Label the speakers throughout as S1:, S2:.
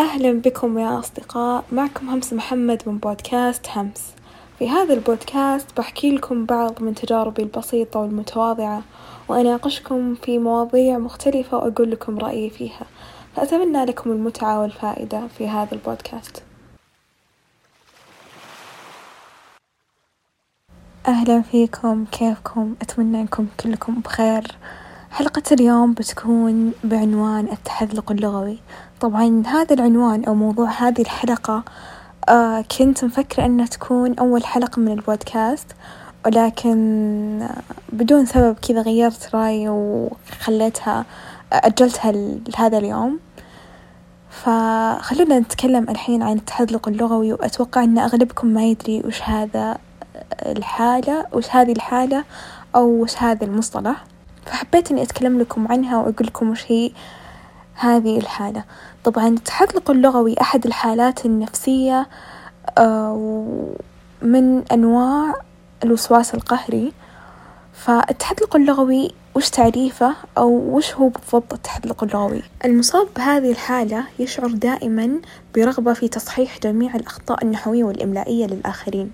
S1: أهلا بكم يا أصدقاء. معكم همس محمد من بودكاست همس. في هذا البودكاست بحكي لكم بعض من تجاربي البسيطة والمتواضعة وأناقشكم في مواضيع مختلفة وأقول لكم رأيي فيها. فأتمنى لكم المتعة والفائدة في هذا البودكاست. أهلا فيكم. كيفكم؟ أتمنى أنكم كلكم بخير. حلقة اليوم بتكون بعنوان التحذلق اللغوي. طبعا هذا العنوان أو موضوع هذه الحلقة آه كنت مفكرة أنها تكون أول حلقة من البودكاست ولكن بدون سبب كذا غيرت رأيي وخليتها أجلتها لهذا اليوم. فخلونا نتكلم الحين عن التحذلق اللغوي وأتوقع أن أغلبكم ما يدري وش هذا الحالة وش هذه الحالة أو وش هذا المصطلح. فحبيت إني أتكلم لكم عنها وأقول لكم وش هي. هذه الحالة. طبعا التحذلق اللغوي أحد الحالات النفسية من أنواع الوسواس القهري. فالتحذلق اللغوي وش تعريفه أو وش هو بالضبط التحذلق اللغوي؟ المصاب بهذه الحالة يشعر دائما برغبة في تصحيح جميع الأخطاء النحوية والإملائية للآخرين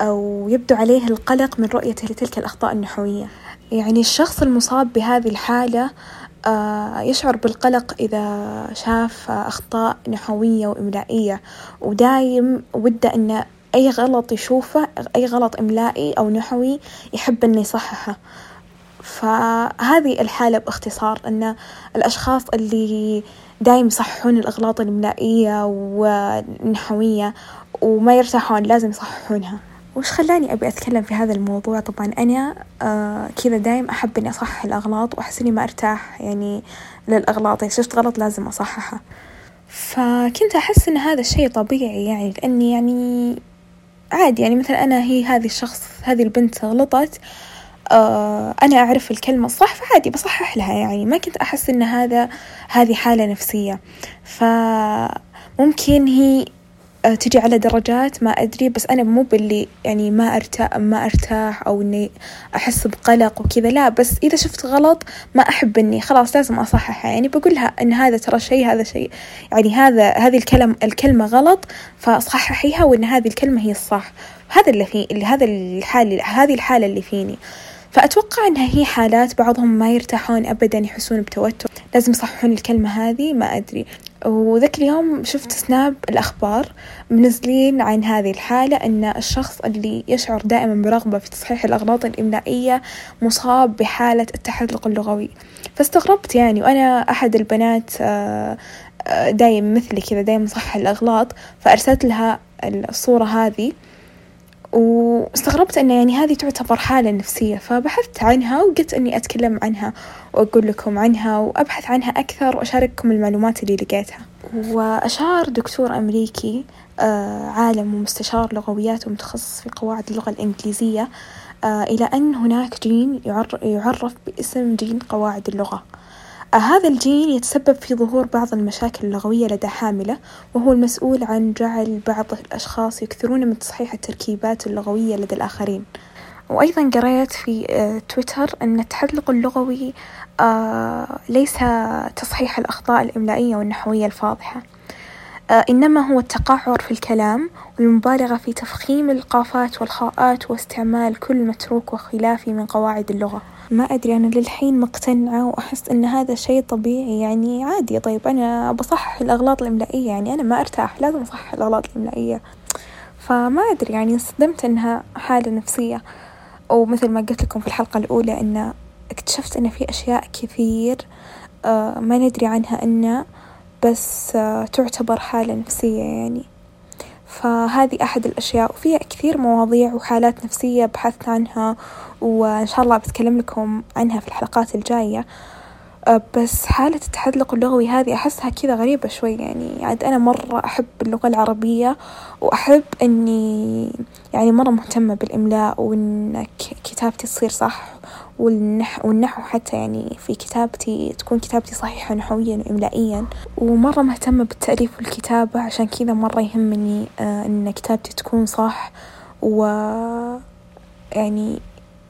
S1: أو يبدو عليه القلق من رؤيته لتلك الأخطاء النحوية. يعني الشخص المصاب بهذه الحالة يشعر بالقلق إذا شاف أخطاء نحوية وإملائية. ودايم وده إنه أي غلط يشوفه أي غلط إملائي أو نحوي يحب إنه يصححه. فهذه الحالة باختصار أن الأشخاص اللي دايم يصححون الأغلاط الإملائية والنحوية وما يرتاحون لازم يصححونها. وش خلاني أبي أتكلم في هذا الموضوع؟ طبعا أنا آه كذا دايم أحب إني أصحح الأغلاط وأحس إني ما أرتاح يعني للأغلاط. إذا شفت غلط لازم أصححه. فكنت أحس إن هذا الشي طبيعي يعني لأني يعني عادي يعني مثلا أنا هي هذه الشخص هذه البنت غلطت آه أنا أعرف الكلمة الصح فعادي بصحح لها يعني. ما كنت أحس إن هذا هذه حالة نفسية. فممكن هي تجي على درجات ما أدري بس أنا مو باللي يعني ما أرتاح ما أرتاح أو إني أحس بقلق وكذا لا بس إذا شفت غلط ما أحب إني خلاص لازم أصححها. يعني بقول لها إن هذا ترى شيء هذا شيء. يعني هذا هذه الكلمة الكلمة غلط فصححيها وإن هذه الكلمة هي الصح. هذا اللي في اللي هذا الحالة هذه الحالة اللي فيني. فأتوقع إنها هي حالات بعضهم ما يرتاحون أبدا يحسون بتوتر. لازم يصححون الكلمة هذه ما أدري. وذاك اليوم شفت سناب الأخبار منزلين عن هذه الحالة أن الشخص اللي يشعر دائما برغبة في تصحيح الأغلاط الإملائية مصاب بحالة التحذلق اللغوي. فاستغربت يعني وأنا أحد البنات دايم مثلي كذا دايم صح الأغلاط فأرسلت لها الصورة هذه. واستغربت أن يعني هذه تعتبر حالة نفسية فبحثت عنها وقلت إني أتكلم عنها وأقول لكم عنها وأبحث عنها أكثر وأشارككم المعلومات اللي لقيتها. وأشار دكتور أمريكي عالم ومستشار لغويات ومتخصص في قواعد اللغة الإنجليزية إلى أن هناك جين يعرف باسم جين قواعد اللغة. هذا الجين يتسبب في ظهور بعض المشاكل اللغوية لدى حاملة وهو المسؤول عن جعل بعض الأشخاص يكثرون من تصحيح التركيبات اللغوية لدى الآخرين. وأيضا قريت في تويتر أن التحذلق اللغوي ليس تصحيح الأخطاء الإملائية والنحوية الفاضحة. إنما هو التقعر في الكلام والمبالغة في تفخيم القافات والخاءات واستعمال كل متروك وخلافي من قواعد اللغة. ما أدري أنا للحين مقتنعة وأحس إن هذا شيء طبيعي يعني عادي. طيب أنا بصحح الأغلاط الإملائية يعني أنا ما أرتاح لازم أصحح الأغلاط الإملائية. فما أدري يعني انصدمت إنها حالة نفسية. ومثل ما قلت لكم في الحلقة الأولى إن اكتشفت إن في أشياء كثير ما ندري عنها إنه بس تعتبر حالة نفسية يعني. فهذه أحد الأشياء وفيها كثير مواضيع وحالات نفسية بحثت عنها وإن شاء الله بتكلم لكم عنها في الحلقات الجاية. بس حالة التحذلق اللغوي هذه أحسها كذا غريبة شوي يعني. عاد أنا مرة أحب اللغة العربية وأحب إني يعني مرة مهتمة بالإملاء وإن كتابتي تصير صح. والنحو, والنحو حتى يعني في كتابتي تكون كتابتي صحيحة نحويا وإملائيا. ومرة مهتمة بالتأليف والكتابة عشان كذا مرة يهمني إن كتابتي تكون صح و يعني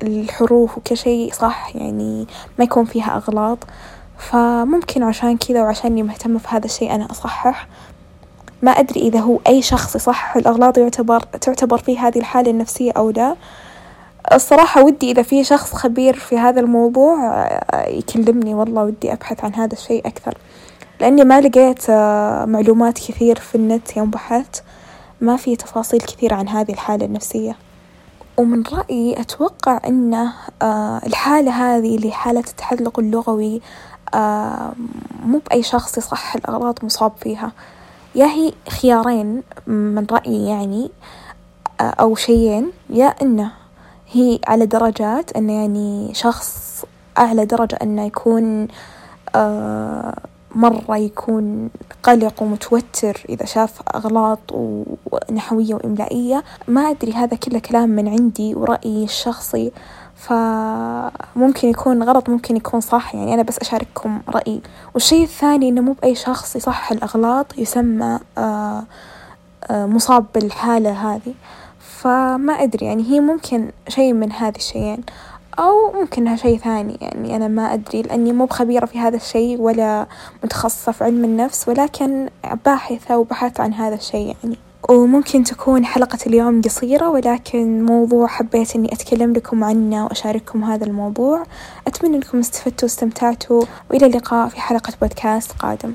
S1: الحروف وكل شيء صح يعني ما يكون فيها أغلاط. فممكن عشان كذا وعشاني مهتمة في هذا الشي أنا أصحح. ما أدري إذا هو أي شخص يصحح الأغلاط يعتبر تعتبر فيه هذه الحالة النفسية أو لا. الصراحة ودي إذا في شخص خبير في هذا الموضوع يكلمني والله ودي أبحث عن هذا الشيء أكثر. لأني ما لقيت معلومات كثير في النت يوم بحثت. ما في تفاصيل كثيرة عن هذه الحالة النفسية. ومن رأيي أتوقع أنه الحالة هذه اللي حالة التحلق اللغوي مو بأي شخص يصحح الأغلاط مصاب فيها. يا هي خيارين من رأيي يعني أو شيئين يا إنه هي على درجات إنه يعني شخص أعلى درجة إنه يكون مرة يكون قلق ومتوتر إذا شاف أغلاط ونحوية وإملائية. ما أدري هذا كله كلام من عندي ورأيي الشخصي. فممكن يكون غلط ممكن يكون صح يعني أنا بس أشارككم رأيي. والشي الثاني إنه مو بأي شخص يصحح الأغلاط يسمى مصاب بالحالة هذي فما أدري يعني هي ممكن شي من هذي الشيين أو ممكن إنها شي ثاني يعني أنا ما أدري لأني مو بخبيرة في هذا الشي ولا متخصصة في علم النفس ولكن باحثة وبحثت عن هذا الشي يعني وممكن تكون حلقة اليوم قصيرة ولكن موضوع حبيت إني أتكلم لكم عنه وأشارككم هذا الموضوع أتمنى إنكم استفدتوا واستمتعتوا وإلى اللقاء في حلقة بودكاست قادم.